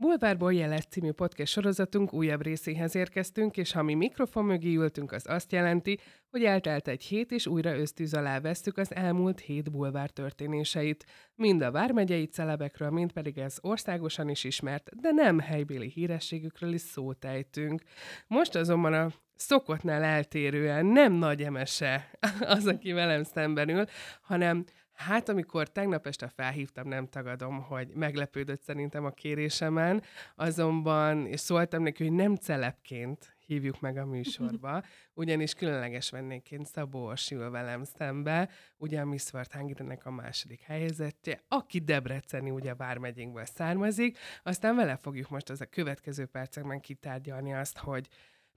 Bulvárból jeles című podcast sorozatunk újabb részéhez érkeztünk, és ha mi mikrofon mögé ültünk, az azt jelenti, hogy eltelt egy hét, és újra ösztűz alá vesztük az elmúlt hét bulvár történéseit. Mind a vármegyei celebekről, mind pedig ez országosan is ismert, de nem helybéli hírességükről is szót ejtünk. Most azonban a szokottnál eltérően nem nagy emese az, aki velem szemben ül, hanem Hát, amikor tegnap este felhívtam, nem tagadom, hogy meglepődött szerintem a kérésemen, azonban, és szóltam neki, hogy nem celepként hívjuk meg a műsorba, ugyanis különleges vendégként Szabó Orsi velem szembe, ugye a Miss World hungary a második helyezettje, aki Debreceni, ugye Vármegyénkből származik, aztán vele fogjuk most az a következő percekben kitárgyalni azt, hogy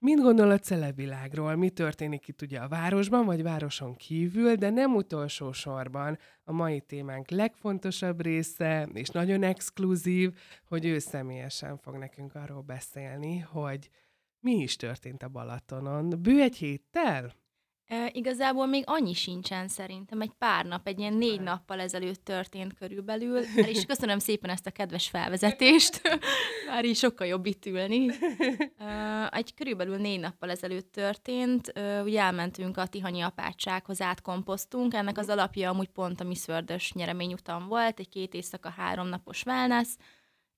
Mit gondol a celebvilágról? Mi történik itt ugye a városban, vagy városon kívül, de nem utolsó sorban a mai témánk legfontosabb része, és nagyon exkluzív, hogy ő személyesen fog nekünk arról beszélni, hogy mi is történt a Balatonon. Bő egy héttel? E, igazából még annyi sincsen szerintem, egy pár nap, egy ilyen négy nappal ezelőtt történt körülbelül, és köszönöm szépen ezt a kedves felvezetést, már így sokkal jobb itt ülni. E, egy körülbelül négy nappal ezelőtt történt, e, ugye elmentünk a Tihanyi apátsághoz, átkomposztunk, ennek az alapja amúgy pont a Miss World-ös nyereményutam volt, egy két éjszaka három napos wellness,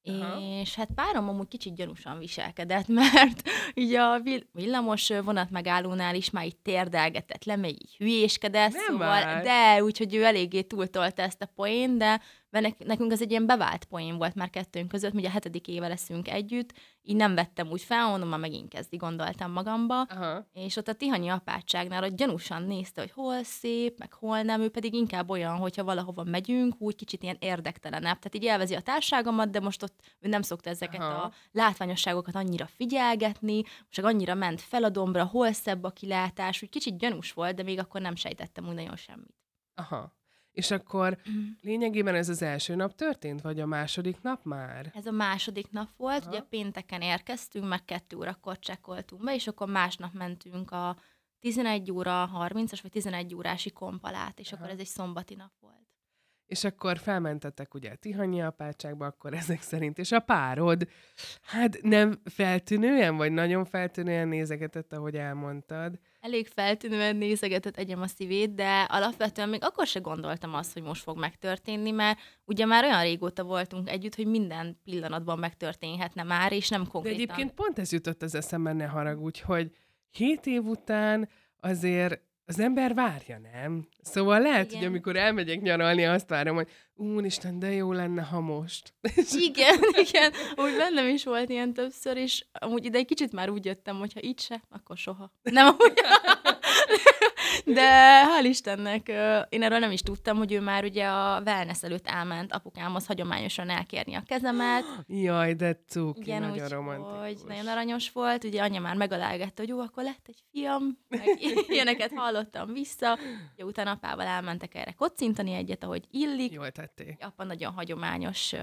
Aha. És hát párom amúgy kicsit gyanúsan viselkedett, mert így a villamos vonat megállónál is már így térdelgetett le, még így hülyéskedett, Nem szóval, már. de úgyhogy ő eléggé túltolta ezt a poén, de mert nekünk ez egy ilyen bevált poén volt már kettőnk között, ugye a hetedik éve leszünk együtt, így nem vettem úgy fel, mondom, már megint kezdi, gondoltam magamba, Aha. és ott a Tihanyi apátságnál ott gyanúsan nézte, hogy hol szép, meg hol nem, ő pedig inkább olyan, hogyha valahova megyünk, úgy kicsit ilyen érdektelenebb, tehát így elvezi a társágomat, de most ott ő nem szokta ezeket Aha. a látványosságokat annyira figyelgetni, most annyira ment fel a dombra, hol szebb a kilátás, úgy kicsit gyanús volt, de még akkor nem sejtettem úgy nagyon semmit. Aha. És akkor mm. lényegében ez az első nap történt, vagy a második nap már? Ez a második nap volt, Aha. ugye pénteken érkeztünk, meg kettő órakor csekkoltunk be, és akkor másnap mentünk a 11 óra 30-as vagy 11 órási kompalát, és Aha. akkor ez egy szombati nap volt. És akkor felmentettek ugye Tihanyi apátságba, akkor ezek szerint, és a párod, hát nem feltűnően, vagy nagyon feltűnően nézegetett, ahogy elmondtad elég feltűnően nézegetett egyem a szívét, de alapvetően még akkor se gondoltam azt, hogy most fog megtörténni, mert ugye már olyan régóta voltunk együtt, hogy minden pillanatban megtörténhetne már, és nem konkrétan. De egyébként pont ez jutott az eszembe, ne haragudj, hogy hét év után azért az ember várja, nem? Szóval lehet, igen. hogy amikor elmegyek nyaralni, azt várom, hogy úristen, de jó lenne, ha most. Igen, igen. Úgy bennem is volt ilyen többször, és amúgy ide egy kicsit már úgy jöttem, hogy ha itt se, akkor soha. Nem úgy. De hál' Istennek, én erről nem is tudtam, hogy ő már ugye a wellness előtt elment apukámhoz hagyományosan elkérni a kezemet. Jaj, de cuki, Igen, nagyon úgy, romantikus. Hogy nagyon aranyos volt, ugye anya már megalálgette, hogy jó, akkor lett egy fiam, meg ilyeneket hallottam vissza. Ugye utána apával elmentek erre kocintani egyet, ahogy illik. Jól tették. Apa nagyon hagyományos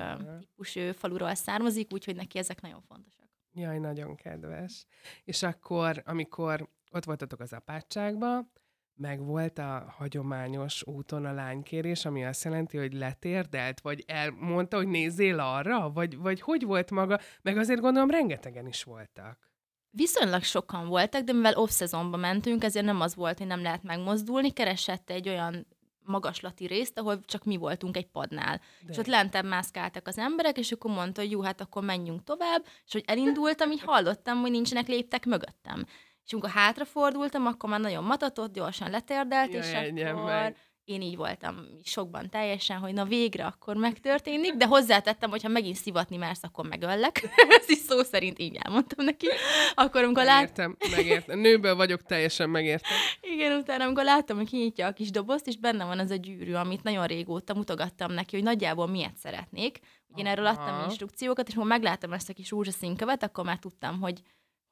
típusú faluról származik, úgyhogy neki ezek nagyon fontosak. Jaj, nagyon kedves. És akkor, amikor ott voltatok az apátságba, meg volt a hagyományos úton a lánykérés, ami azt jelenti, hogy letérdelt, vagy elmondta, hogy nézzél arra, vagy, vagy hogy volt maga, meg azért gondolom rengetegen is voltak. Viszonylag sokan voltak, de mivel off-szezonba mentünk, ezért nem az volt, hogy nem lehet megmozdulni, keresett egy olyan magaslati részt, ahol csak mi voltunk egy padnál. De. És ott lentebb mászkáltak az emberek, és akkor mondta, hogy jó, hát akkor menjünk tovább, és hogy elindultam, így hallottam, hogy nincsenek léptek mögöttem. És amikor hátrafordultam, akkor már nagyon matatott, gyorsan letérdelt, Jaj, és akkor meg. én így voltam sokban teljesen, hogy na végre akkor megtörténik, de hozzátettem, hogy ha megint szivatni mersz, akkor megöllek. Ez is szó szerint így elmondtam neki. Akkor amikor megértem, lát... megértem. Nőből vagyok, teljesen megértem. Igen, utána amikor láttam, hogy kinyitja a kis dobozt, és benne van az a gyűrű, amit nagyon régóta mutogattam neki, hogy nagyjából miért szeretnék. Ugye én erről adtam instrukciókat, és amikor megláttam ezt a kis rózsaszínkövet, akkor már tudtam, hogy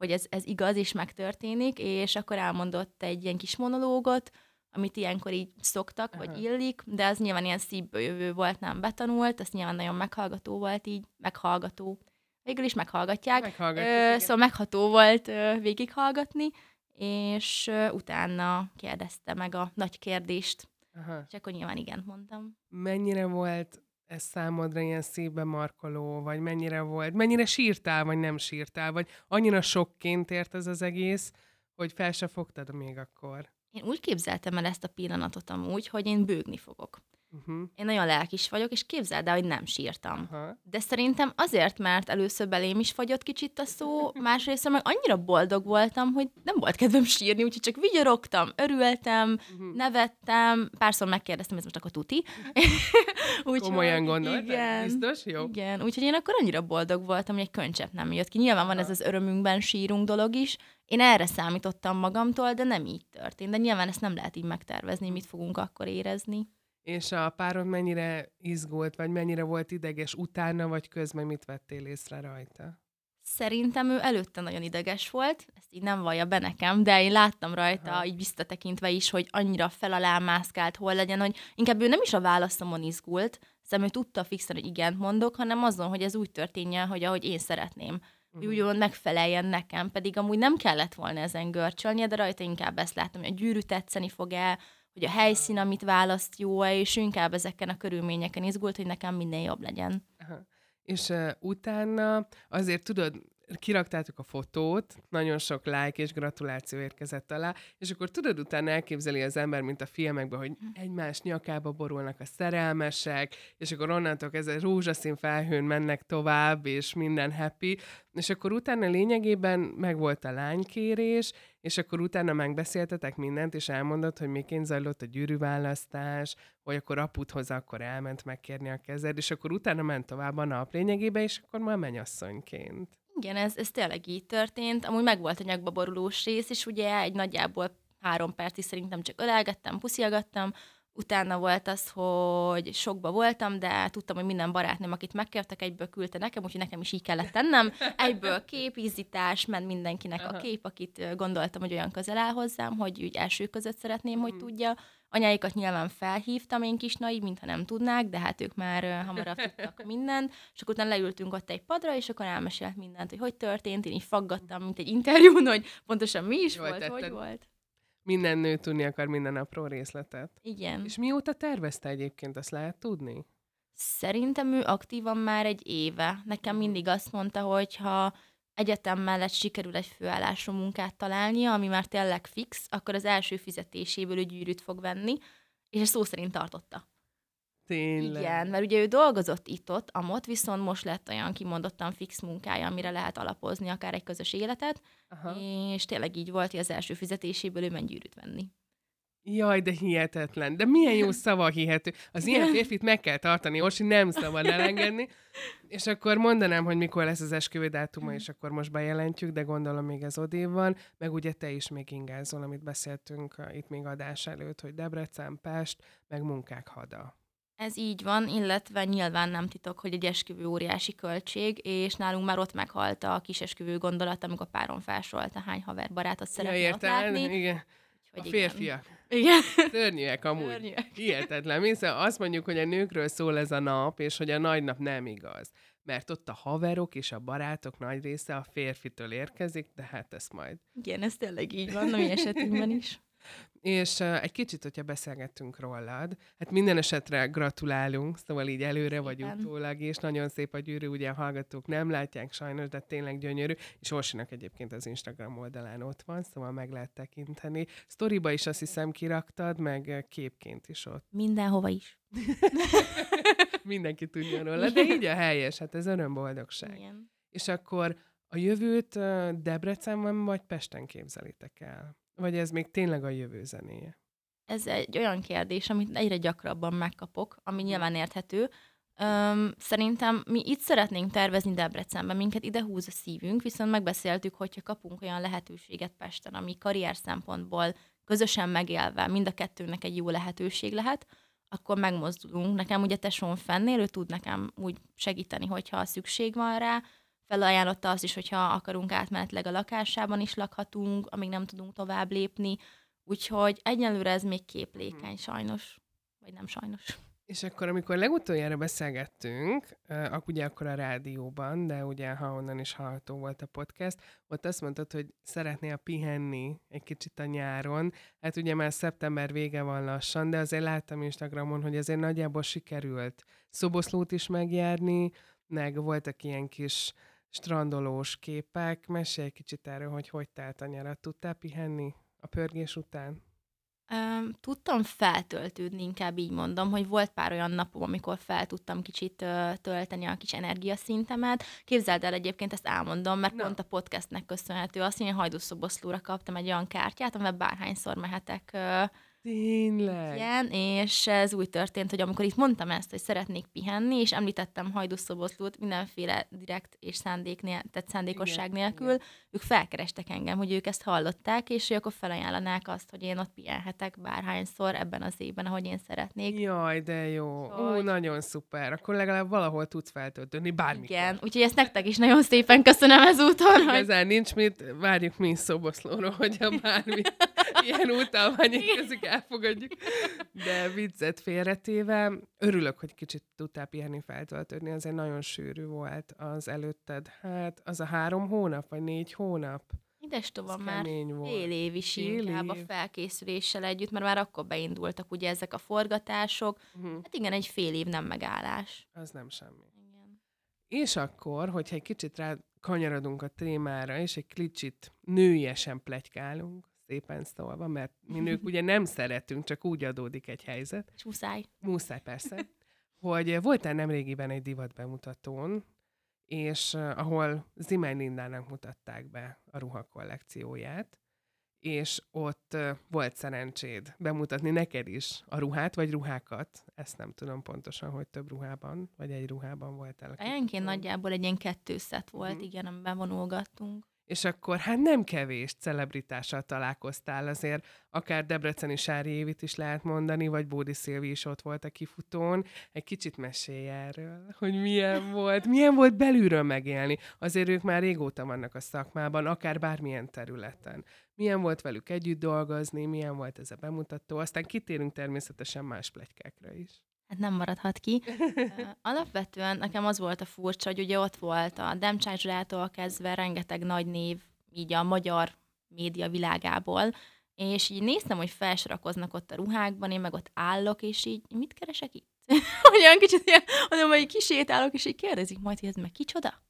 hogy ez, ez igaz és megtörténik, és akkor elmondott egy ilyen kis monológot, amit ilyenkor így szoktak, Aha. vagy illik, de az nyilván ilyen szívből jövő volt, nem betanult, az nyilván nagyon meghallgató volt így, meghallgató. Végül is meghallgatják. Ö, szóval megható volt ö, végighallgatni, és ö, utána kérdezte meg a nagy kérdést. Aha. És akkor nyilván igen mondtam. Mennyire volt ez számodra ilyen szívbe markoló, vagy mennyire volt, mennyire sírtál, vagy nem sírtál, vagy annyira sokként ért ez az egész, hogy fel se fogtad még akkor? Én úgy képzeltem el ezt a pillanatot amúgy, hogy én bőgni fogok. Uh-huh. Én nagyon lelkis vagyok, és képzeld el, hogy nem sírtam. Uh-huh. De szerintem azért, mert először belém is fagyott kicsit a szó, másrészt meg annyira boldog voltam, hogy nem volt kedvem sírni, úgyhogy csak vigyorogtam, örültem, uh-huh. nevettem, párszor megkérdeztem, ez most akkor tuti. úgy, Komolyan gondoltad? Igen, Biztos? Jó. Igen, úgyhogy én akkor annyira boldog voltam, hogy egy könycsepp nem jött ki. Nyilván van ez az örömünkben sírunk dolog is, én erre számítottam magamtól, de nem így történt. De nyilván ezt nem lehet így megtervezni, mit fogunk akkor érezni. És a párod mennyire izgult, vagy mennyire volt ideges utána, vagy közben mit vettél észre rajta? Szerintem ő előtte nagyon ideges volt, ezt így nem vallja be nekem, de én láttam rajta, Aha. így visszatekintve is, hogy annyira felalá mászkált, hol legyen, hogy inkább ő nem is a válaszomon izgult, szerintem ő tudta fixen, hogy igent mondok, hanem azon, hogy ez úgy történjen, hogy ahogy én szeretném. Uh-huh. Úgy megfeleljen nekem, pedig amúgy nem kellett volna ezen görcsölnie, de rajta inkább ezt látom, hogy a gyűrű tetszeni fog-e, hogy a helyszín, amit választ jó és inkább ezeken a körülményeken izgult, hogy nekem minden jobb legyen. Aha. És uh, utána azért tudod, kiraktátok a fotót, nagyon sok like és gratuláció érkezett alá, és akkor tudod, utána elképzeli az ember, mint a filmekben, hogy egymás nyakába borulnak a szerelmesek, és akkor onnantól ez rózsaszín felhőn mennek tovább, és minden happy, és akkor utána lényegében megvolt a lánykérés, és akkor utána megbeszéltetek mindent, és elmondott, hogy miként zajlott a gyűrűválasztás, hogy akkor apudhoz akkor elment megkérni a kezed, és akkor utána ment tovább a nap lényegében, és akkor már mennyasszonyként. Igen, ez, ez tényleg így történt. Amúgy megvolt a nyakba borulós rész, és ugye egy nagyjából három percig szerintem csak ölelgettem, puszilgattam, Utána volt az, hogy sokba voltam, de tudtam, hogy minden barátnőm, akit megkértek, egyből küldte nekem, úgyhogy nekem is így kellett tennem. Egyből képízítás, ment mindenkinek a kép, akit gondoltam, hogy olyan közel áll hozzám, hogy úgy első között szeretném, hogy mhm. tudja. Anyáikat nyilván felhívtam én kis naiv, mintha nem tudnák, de hát ők már hamarabb tudtak mindent, és akkor utána leültünk ott egy padra, és akkor elmesélt mindent, hogy hogy történt, én így faggattam, mint egy interjún, hogy pontosan mi is Jól volt, tetted. hogy volt. Minden nő tudni akar minden apró részletet. Igen. És mióta tervezte egyébként, azt lehet tudni? Szerintem ő aktívan már egy éve. Nekem mindig azt mondta, hogy ha egyetem mellett sikerül egy főállású munkát találnia, ami már tényleg fix, akkor az első fizetéséből ő gyűrűt fog venni, és ezt szó szerint tartotta. Tényleg. Igen, mert ugye ő dolgozott itt-ott, amott, viszont most lett olyan kimondottan fix munkája, amire lehet alapozni akár egy közös életet, Aha. és tényleg így volt, hogy az első fizetéséből ő ment gyűrűt venni. Jaj, de hihetetlen. De milyen jó szava hihető. Az ilyen férfit meg kell tartani, Orsi nem szabad elengedni. És akkor mondanám, hogy mikor lesz az esküvő dátuma, és akkor most bejelentjük, de gondolom még ez odév van. Meg ugye te is még ingázol, amit beszéltünk itt még adás előtt, hogy Debrecen, Pest, meg munkák hada. Ez így van, illetve nyilván nem titok, hogy egy esküvő óriási költség, és nálunk már ott meghalt a kis esküvő gondolat, amikor páron felsorolta, hány haver barátot szeretne ja, ott látni. Igen. Úgyhogy a férfiak. Igen. Szörnyűek amúgy. Szörnyűek. Hihetetlen. Mi azt mondjuk, hogy a nőkről szól ez a nap, és hogy a nagy nap nem igaz. Mert ott a haverok és a barátok nagy része a férfitől érkezik, de hát ezt majd. Igen, ez tényleg így van, a mi esetünkben is. És egy kicsit, hogyha beszélgettünk rólad, hát minden esetre gratulálunk, szóval így előre vagy Igen. utólag, és nagyon szép a gyűrű, ugye a hallgatók nem látják sajnos, de tényleg gyönyörű, és Orsinak egyébként az Instagram oldalán ott van, szóval meg lehet tekinteni. Sztoriba is azt hiszem kiraktad, meg képként is ott. Mindenhova is. Mindenki tudja róla, de így a helyes, hát ez örömboldogság. Igen. És akkor a jövőt Debrecenben vagy Pesten képzelitek el? Vagy ez még tényleg a jövő zenéje? Ez egy olyan kérdés, amit egyre gyakrabban megkapok, ami nyilván érthető. Öm, szerintem mi itt szeretnénk tervezni Debrecenben, minket ide húz a szívünk, viszont megbeszéltük, hogyha kapunk olyan lehetőséget Pesten, ami karrier szempontból közösen megélve mind a kettőnek egy jó lehetőség lehet, akkor megmozdulunk. Nekem ugye tesón fennél, ő tud nekem úgy segíteni, hogyha szükség van rá, felajánlotta azt is, hogyha akarunk átmenetleg a lakásában is lakhatunk, amíg nem tudunk tovább lépni. Úgyhogy egyelőre ez még képlékeny, mhm. sajnos. Vagy nem sajnos. És akkor, amikor legutoljára beszélgettünk, uh, ugye akkor a rádióban, de ugye ha onnan is hallható volt a podcast, ott azt mondtad, hogy szeretnél pihenni egy kicsit a nyáron. Hát ugye már szeptember vége van lassan, de azért láttam Instagramon, hogy azért nagyjából sikerült szoboszlót is megjárni, meg voltak ilyen kis strandolós képek. Mesélj egy kicsit erről, hogy hogy telt a nyarat. Tudtál pihenni a pörgés után? Um, tudtam feltöltődni, inkább így mondom, hogy volt pár olyan napom, amikor fel tudtam kicsit uh, tölteni a kis energiaszintemet. Képzeld el egyébként, ezt elmondom, mert no. pont a podcastnek köszönhető azt, hogy én hajdúszoboszlóra kaptam egy olyan kártyát, amivel bárhányszor mehetek uh, Tényleg? Igen, és ez úgy történt, hogy amikor itt mondtam ezt, hogy szeretnék pihenni, és említettem hajdúszoboszlót mindenféle direkt és szándék nél, tehát szándékosság igen, nélkül, igen. ők felkerestek engem, hogy ők ezt hallották, és ők akkor felajánlanák azt, hogy én ott pihenhetek bárhányszor ebben az évben, ahogy én szeretnék. Jaj, de jó. Hogy... Ú, nagyon szuper. Akkor legalább valahol tudsz feltölteni, bármikor. Igen, úgyhogy ezt nektek is nagyon szépen köszönöm ezúton. Igazán hogy... nincs mit, várjuk mi is szoboszlóról, hogyha bármi ilyen utalvány érkezik, elfogadjuk. De viccet félretéve, örülök, hogy kicsit tudtál pihenni, feltöltődni, azért nagyon sűrű volt az előtted. Hát az a három hónap, vagy négy hónap? Ides tovább már volt. fél év is fél inkább év. a felkészüléssel együtt, mert már akkor beindultak ugye ezek a forgatások. Uh-huh. Hát igen, egy fél év nem megállás. Az nem semmi. Igen. És akkor, hogyha egy kicsit rá kanyarodunk a témára, és egy kicsit nőiesen plegykálunk, szépen szólva, mert mi nők ugye nem szeretünk, csak úgy adódik egy helyzet. És muszáj. Muszáj, persze. hogy voltál nemrégiben egy divat bemutatón, és uh, ahol Zimmer Lindának mutatták be a ruha kollekcióját, és ott uh, volt szerencséd bemutatni neked is a ruhát, vagy ruhákat. Ezt nem tudom pontosan, hogy több ruhában, vagy egy ruhában voltál. Ilyenként nagyjából egy ilyen kettőszet volt, mm. igen, amiben vonulgattunk és akkor hát nem kevés celebritással találkoztál azért, akár Debreceni Sári Évit is lehet mondani, vagy Bódi Szilvi is ott volt a kifutón. Egy kicsit mesélj erről, hogy milyen volt, milyen volt belülről megélni. Azért ők már régóta vannak a szakmában, akár bármilyen területen. Milyen volt velük együtt dolgozni, milyen volt ez a bemutató, aztán kitérünk természetesen más plegykákra is. Hát nem maradhat ki. Alapvetően nekem az volt a furcsa, hogy ugye ott volt a Demcsács kezdve rengeteg nagy név így a magyar média világából, és így néztem, hogy felsorakoznak ott a ruhákban, én meg ott állok, és így mit keresek itt? Olyan kicsit ilyen, hanem hogy kisétálok, és így kérdezik majd, hogy ez meg kicsoda?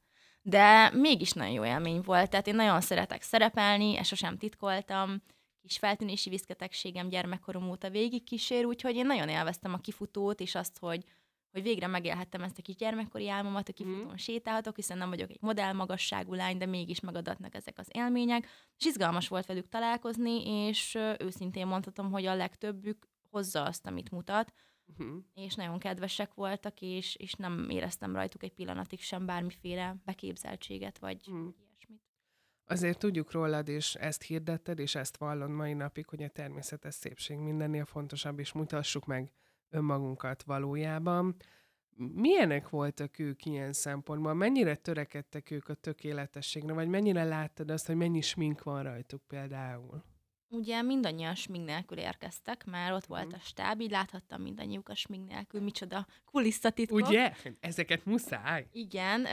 De mégis nagyon jó élmény volt, tehát én nagyon szeretek szerepelni, ezt sosem titkoltam, kis feltűnési viszketegségem gyermekkorom óta végig kísér, úgyhogy én nagyon élveztem a kifutót, és azt, hogy, hogy végre megélhettem ezt a kis gyermekkori álmomat, a kifutón mm. sétálhatok, hiszen nem vagyok egy modell magasságú lány, de mégis megadatnak ezek az élmények, és izgalmas volt velük találkozni, és őszintén mondhatom, hogy a legtöbbük hozza azt, amit mutat, uh-huh. és nagyon kedvesek voltak, és, és nem éreztem rajtuk egy pillanatig sem bármiféle beképzeltséget, vagy uh-huh azért tudjuk rólad, és ezt hirdetted, és ezt vallod mai napig, hogy a természetes szépség mindennél fontosabb, és mutassuk meg önmagunkat valójában. Milyenek voltak ők ilyen szempontból? Mennyire törekedtek ők a tökéletességre, vagy mennyire láttad azt, hogy mennyi smink van rajtuk például? Ugye mindannyian smink nélkül érkeztek, már ott volt mhm. a stáb, így láthattam mindannyiuk a smink nélkül, micsoda kulisszatitkok. Ugye? Ezeket muszáj? Igen,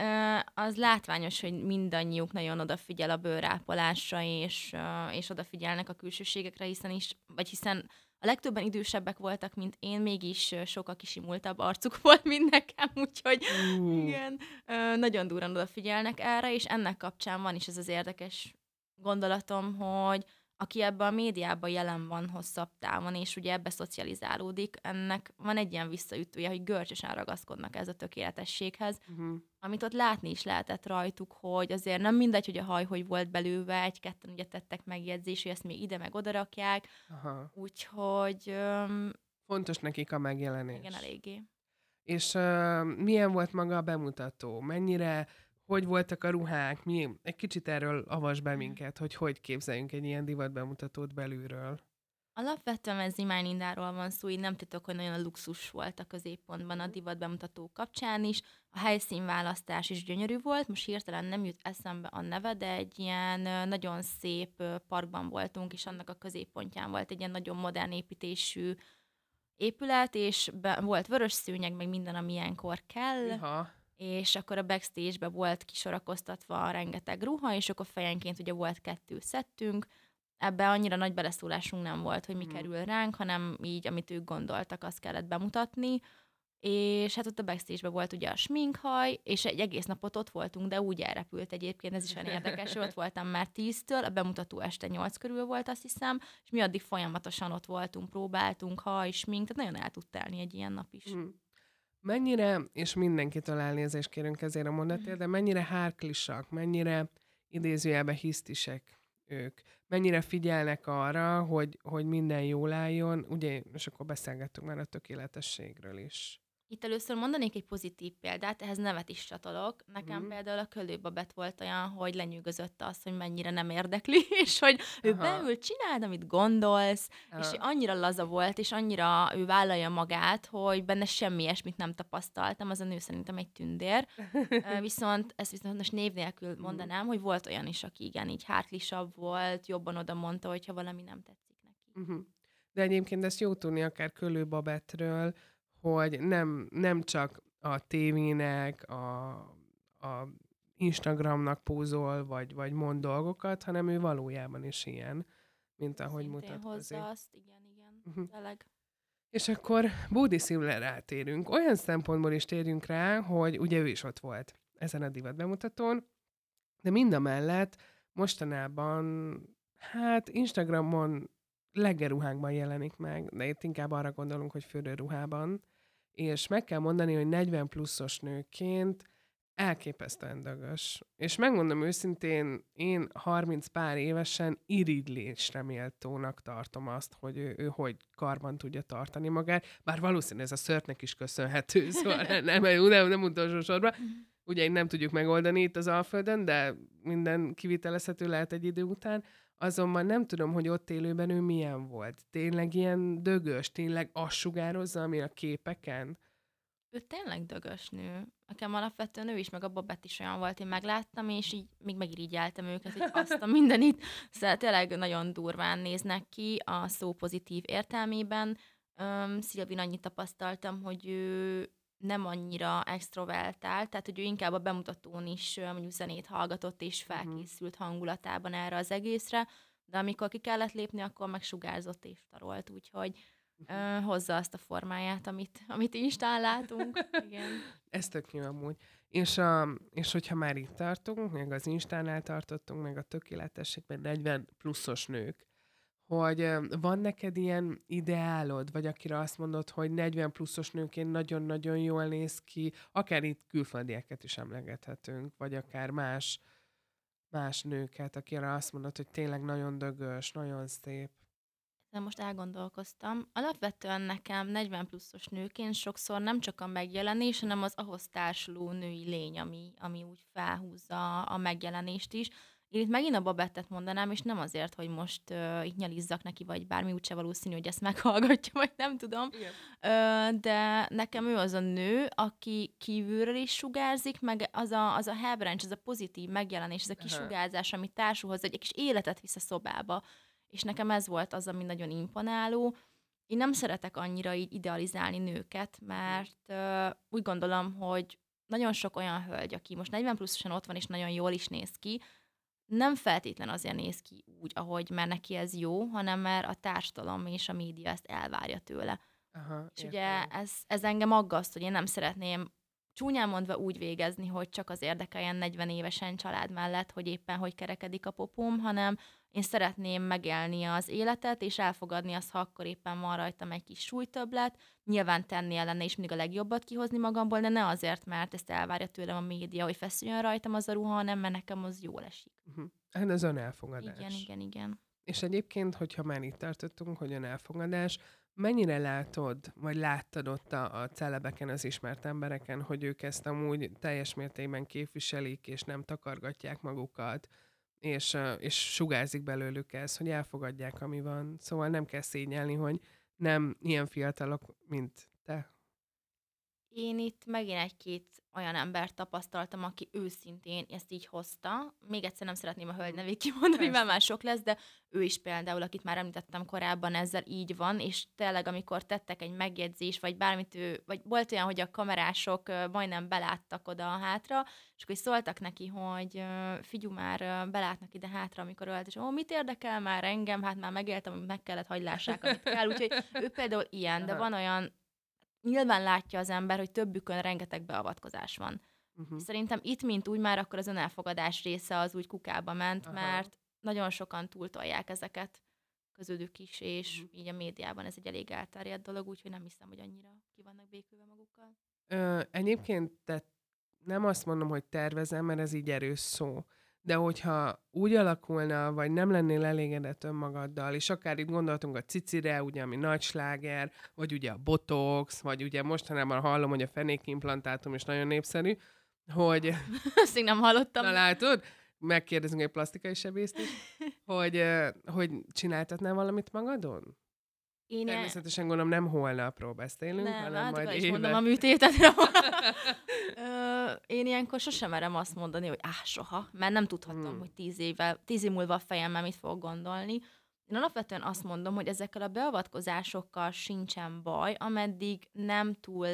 az látványos, hogy mindannyiuk nagyon odafigyel a bőrápolásra, és, és odafigyelnek a külsőségekre, hiszen is, vagy hiszen a legtöbben idősebbek voltak, mint én, mégis sokkal kisimultabb arcuk volt, mint nekem, úgyhogy uh. igen, nagyon durran odafigyelnek erre, és ennek kapcsán van is ez az érdekes gondolatom, hogy aki ebbe a médiában jelen van hosszabb távon, és ugye ebbe szocializálódik, ennek van egy ilyen visszaütője, hogy görcsösen ragaszkodnak ez a tökéletességhez, uh-huh. amit ott látni is lehetett rajtuk, hogy azért nem mindegy, hogy a haj hogy volt belőve, egy-ketten ugye tettek megjegyzés, hogy ezt még ide meg oda rakják, Aha. úgyhogy... Um, Fontos nekik a megjelenés. Igen, eléggé. És uh, milyen volt maga a bemutató? Mennyire hogy voltak a ruhák, mi, egy kicsit erről avas be minket, hogy hogy képzeljünk egy ilyen divat bemutatót belülről. Alapvetően ez Imány Lindáról van szó, így nem titok, hogy nagyon a luxus volt a középpontban a divat bemutató kapcsán is. A helyszínválasztás is gyönyörű volt, most hirtelen nem jut eszembe a neve, de egy ilyen nagyon szép parkban voltunk, és annak a középpontján volt egy ilyen nagyon modern építésű épület, és be, volt vörös szőnyeg, meg minden, ami ilyenkor kell. Ha. És akkor a backstage-be volt kisorakoztatva rengeteg ruha, és akkor fejenként ugye volt kettő szettünk, ebbe annyira nagy beleszólásunk nem volt, hogy mi Mhm. kerül ránk, hanem így, amit ők gondoltak, azt kellett bemutatni, és hát ott a backstage-be volt ugye a sminkhaj, és egy egész napot ott voltunk, de úgy elrepült egyébként, ez is olyan érdekes, ott voltam már tíztől, a bemutató este nyolc körül volt, azt hiszem, és mi addig folyamatosan ott voltunk, próbáltunk, haj, smink, tehát nagyon el tud telni egy ilyen nap is. Hm. Mennyire, és mindenkitől elnézést kérünk ezért a mondatért, de mennyire hárklisak, mennyire idézőjelben hisztisek ők, mennyire figyelnek arra, hogy, hogy minden jól álljon, ugye, és akkor beszélgettünk már a tökéletességről is. Itt először mondanék egy pozitív példát, ehhez nevet is csatolok. Nekem mm. például a kölőbabet volt olyan, hogy lenyűgözött az, hogy mennyire nem érdekli, és hogy ő Aha. beül, csináld, amit gondolsz, és Ah, annyira laza volt, és annyira ő vállalja magát, hogy benne semmi ilyesmit nem tapasztaltam, az a nő szerintem egy tündér. Viszont ezt viszont most név nélkül Mhm. mondanám, hogy volt olyan is, aki igen, így hátlisabb volt, jobban oda mondta, hogyha valami nem tetszik neki. Uh-huh. De egyébként ezt jó tudni akár Kölő Babettről, hogy nem, nem csak a tévének, a, a Instagramnak pózol, vagy, vagy mond dolgokat, hanem ő valójában is ilyen, mint ahogy Szintén mutatkozik. hozza azt, igen, igen, tényleg. És akkor Bódi Szimler rátérünk. Olyan szempontból is térjünk rá, hogy ugye ő is ott volt ezen a divat bemutatón, de mind a mellett mostanában, hát Instagramon leggeruhákban jelenik meg, de itt inkább arra gondolunk, hogy fürdőruhában, és meg kell mondani, hogy 40 pluszos nőként elképesztően dögös. És megmondom őszintén, én 30 pár évesen irigylésre méltónak tartom azt, hogy ő, ő hogy karban tudja tartani magát, bár valószínűleg ez a szörtnek is köszönhető, szóval nem, nem, nem, utolsó sorban. Ugye nem tudjuk megoldani itt az Alföldön, de minden kivitelezhető lehet egy idő után. Azonban nem tudom, hogy ott élőben ő milyen volt. Tényleg ilyen dögös, tényleg azt sugározza, ami a képeken? Ő tényleg dögös nő. Nekem alapvetően ő is, meg a Babett is olyan volt, én megláttam, és így még megirigyeltem őket, hogy azt a mindenit. Szóval tényleg nagyon durván néznek ki a szó pozitív értelmében. Um, Szilvin annyit tapasztaltam, hogy ő nem annyira extrovertált, tehát hogy ő inkább a bemutatón is mondjuk zenét hallgatott és felkészült hangulatában erre az egészre, de amikor ki kellett lépni, akkor megsugárzott és tarolt, úgyhogy ö, hozza azt a formáját, amit, amit Instán látunk. Igen. Ez tök jó amúgy. És, a, és hogyha már itt tartunk, meg az Instánál tartottunk, meg a tökéletességben 40 pluszos nők, hogy van neked ilyen ideálod, vagy akire azt mondod, hogy 40 pluszos nőként nagyon-nagyon jól néz ki, akár itt külföldieket is emlegethetünk, vagy akár más, más nőket, akire azt mondod, hogy tényleg nagyon dögös, nagyon szép. De most elgondolkoztam. Alapvetően nekem 40 pluszos nőként sokszor nem csak a megjelenés, hanem az ahhoz társuló női lény, ami, ami úgy felhúzza a megjelenést is. Én itt megint a babettet mondanám, és nem azért, hogy most uh, itt nyalizzak neki, vagy bármi, úgyse valószínű, hogy ezt meghallgatja, vagy nem tudom. Igen. De nekem ő az a nő, aki kívülről is sugárzik, meg az a, az a hebrencs, az a pozitív megjelenés, ez a kisugárzás, ami társul hozzá, egy kis életet visz a szobába. És nekem ez volt az, ami nagyon imponáló. Én nem szeretek annyira így idealizálni nőket, mert ö, úgy gondolom, hogy nagyon sok olyan hölgy, aki most 40 pluszosan ott van, és nagyon jól is néz ki, nem feltétlen azért néz ki úgy, ahogy mert neki ez jó, hanem mert a társadalom és a média ezt elvárja tőle. Aha, És ugye értem. ez, ez engem aggaszt, hogy én nem szeretném csúnyán mondva úgy végezni, hogy csak az érdekeljen 40 évesen család mellett, hogy éppen hogy kerekedik a popom, hanem én szeretném megélni az életet, és elfogadni azt, ha akkor éppen van rajtam egy kis súlytöblet, nyilván tenni ellene is mindig a legjobbat kihozni magamból, de ne azért, mert ezt elvárja tőlem a média, hogy feszüljön rajtam az a ruha, hanem mert nekem az jól esik. Uh-huh. Hát az önelfogadás. Igen, igen, igen. És egyébként, hogyha már itt tartottunk, hogy elfogadás, mennyire látod, vagy láttad ott a, a celebeken, az ismert embereken, hogy ők ezt amúgy teljes mértékben képviselik, és nem takargatják magukat, és, és sugárzik belőlük ez, hogy elfogadják, ami van. Szóval nem kell szégyelni, hogy nem ilyen fiatalok, mint te. Én itt megint egy-két olyan embert tapasztaltam, aki őszintén ezt így hozta. Még egyszer nem szeretném a hölgy nevét kimondani, Persze. mert már sok lesz, de ő is például, akit már említettem korábban, ezzel így van, és tényleg, amikor tettek egy megjegyzés, vagy bármit ő, vagy volt olyan, hogy a kamerások majdnem beláttak oda a hátra, és akkor szóltak neki, hogy figyú már belátnak ide hátra, amikor ölt, és ó, mit érdekel már engem, hát már megéltem, hogy meg kellett hagylássák, amit kell, úgyhogy ő például ilyen, de van olyan nyilván látja az ember, hogy többükön rengeteg beavatkozás van. Uh-huh. Szerintem itt, mint úgy már akkor az önelfogadás része az úgy kukába ment, Aha. mert nagyon sokan túltolják ezeket közödük is, és uh-huh. így a médiában ez egy elég elterjedt dolog, úgyhogy nem hiszem, hogy annyira ki vannak békülve magukkal. Ö, egyébként te nem azt mondom, hogy tervezem, mert ez így erős szó de hogyha úgy alakulna, vagy nem lennél elégedett önmagaddal, és akár itt gondoltunk a cicire, ugye, ami nagy sláger, vagy ugye a botox, vagy ugye mostanában hallom, hogy a fenékimplantátum is nagyon népszerű, hogy... Ezt még nem hallottam. Na látod? Megkérdezünk egy plastikai sebészt is, hogy, hogy csináltatnál valamit magadon? Én Természetesen gondolom nem holnapról beszélünk, nem, hanem hát majd éve. mondom a műtétet. én ilyenkor sosem merem azt mondani, hogy áh, soha, mert nem tudhatom, hmm. hogy tíz, éve, tíz év múlva a fejemmel mit fog gondolni. Én alapvetően azt mondom, hogy ezekkel a beavatkozásokkal sincsen baj, ameddig nem túl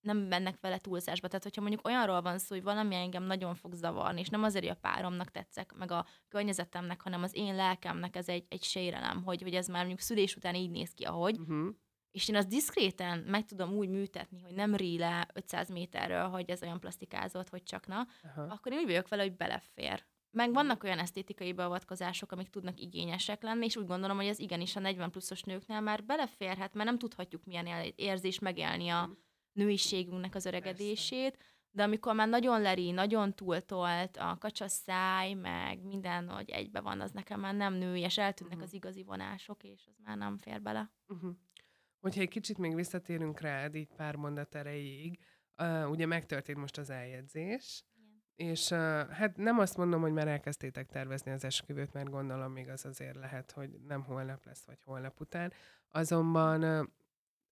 nem mennek vele túlzásba. Tehát, hogyha mondjuk olyanról van szó, hogy valami engem nagyon fog zavarni, és nem azért, hogy a páromnak tetszek, meg a környezetemnek, hanem az én lelkemnek ez egy, egy sérelem, hogy, hogy ez már mondjuk szülés után így néz ki, ahogy. Uh-huh. És én azt diszkréten meg tudom úgy műtetni, hogy nem ríle 500 méterről, hogy ez olyan plastikázott, hogy csak na, uh-huh. akkor én úgy vagyok vele, hogy belefér. Meg vannak olyan esztétikai beavatkozások, amik tudnak igényesek lenni, és úgy gondolom, hogy ez igenis a 40 pluszos nőknél már beleférhet, mert nem tudhatjuk milyen érzés megélni a, uh-huh nőiségünknek az öregedését, Persze. de amikor már nagyon leri, nagyon túltolt a kacsaszáj, meg minden, hogy egybe van, az nekem már nem női, és eltűnnek uh-huh. az igazi vonások, és az már nem fér bele. Uh-huh. Hogyha egy kicsit még visszatérünk rád, így pár mondat erejéig, uh, ugye megtörtént most az eljegyzés, és uh, hát nem azt mondom, hogy már elkezdtétek tervezni az esküvőt, mert gondolom még az azért lehet, hogy nem holnap lesz, vagy holnap után. Azonban uh,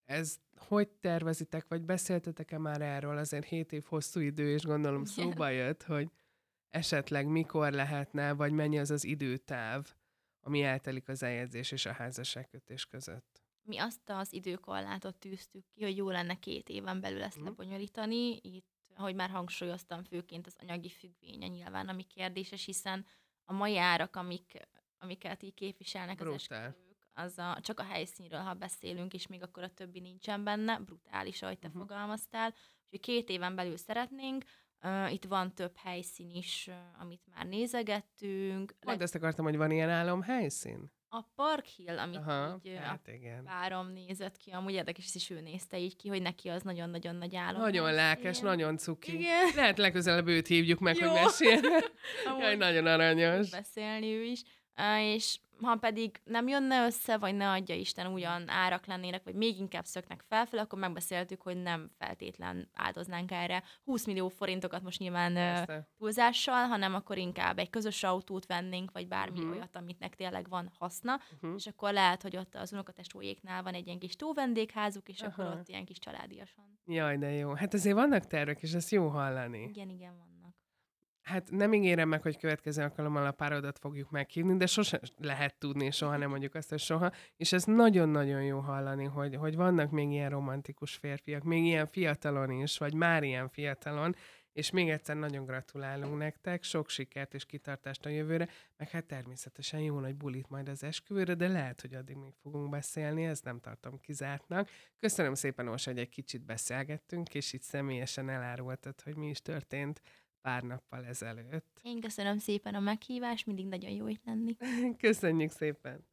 ez hogy tervezitek, vagy beszéltetek-e már erről? Azért 7 év hosszú idő, és gondolom Igen. szóba jött, hogy esetleg mikor lehetne, vagy mennyi az az időtáv, ami eltelik az eljegyzés és a házasságkötés között. Mi azt az időkorlátot tűztük ki, hogy jó lenne két éven belül ezt mm. lebonyolítani. Itt, ahogy már hangsúlyoztam, főként az anyagi függvénye nyilván, ami kérdéses, hiszen a mai árak, amik, amiket így képviselnek Brutál. az esküvő, az a, csak a helyszínről, ha beszélünk, és még akkor a többi nincsen benne, brutális, ahogy te uh-huh. fogalmaztál. Úgyhogy két éven belül szeretnénk, Uh, itt van több helyszín is, uh, amit már nézegettünk. Majd ezt akartam, hogy van ilyen álom helyszín? A Park Hill, amit Aha, így hát igen. párom nézett ki, amúgy érdekes, is ő nézte így ki, hogy neki az nagyon-nagyon nagy álom. Nagyon lelkes, nagyon cuki. Igen. Lehet legközelebb őt hívjuk meg, Jó. hogy meséljen. Jaj, nagyon aranyos. Beszélni ő is. Uh, és ha pedig nem jönne össze, vagy ne adja Isten ugyan árak lennének, vagy még inkább szöknek felfel, akkor megbeszéltük, hogy nem feltétlen áldoznánk erre 20 millió forintokat most nyilván Persze. túlzással, hanem akkor inkább egy közös autót vennénk, vagy bármi uh-huh. olyat, amitnek tényleg van haszna, uh-huh. és akkor lehet, hogy ott az unokatestvéjéknál van egy ilyen kis tóvendégházuk, és uh-huh. akkor ott ilyen kis családiasan. Jaj, de jó. Hát azért vannak tervek, és ezt jó hallani. Igen, igen, van. Hát nem ígérem meg, hogy következő alkalommal a párodat fogjuk meghívni, de sose lehet tudni, soha nem mondjuk azt, hogy soha. És ez nagyon-nagyon jó hallani, hogy, hogy vannak még ilyen romantikus férfiak, még ilyen fiatalon is, vagy már ilyen fiatalon, és még egyszer nagyon gratulálunk nektek, sok sikert és kitartást a jövőre, meg hát természetesen jó nagy bulit majd az esküvőre, de lehet, hogy addig még fogunk beszélni, ezt nem tartom kizártnak. Köszönöm szépen, Ós, hogy egy kicsit beszélgettünk, és itt személyesen elárultad, hogy mi is történt pár nappal ezelőtt. Én köszönöm szépen a meghívást, mindig nagyon jó itt lenni. Köszönjük szépen!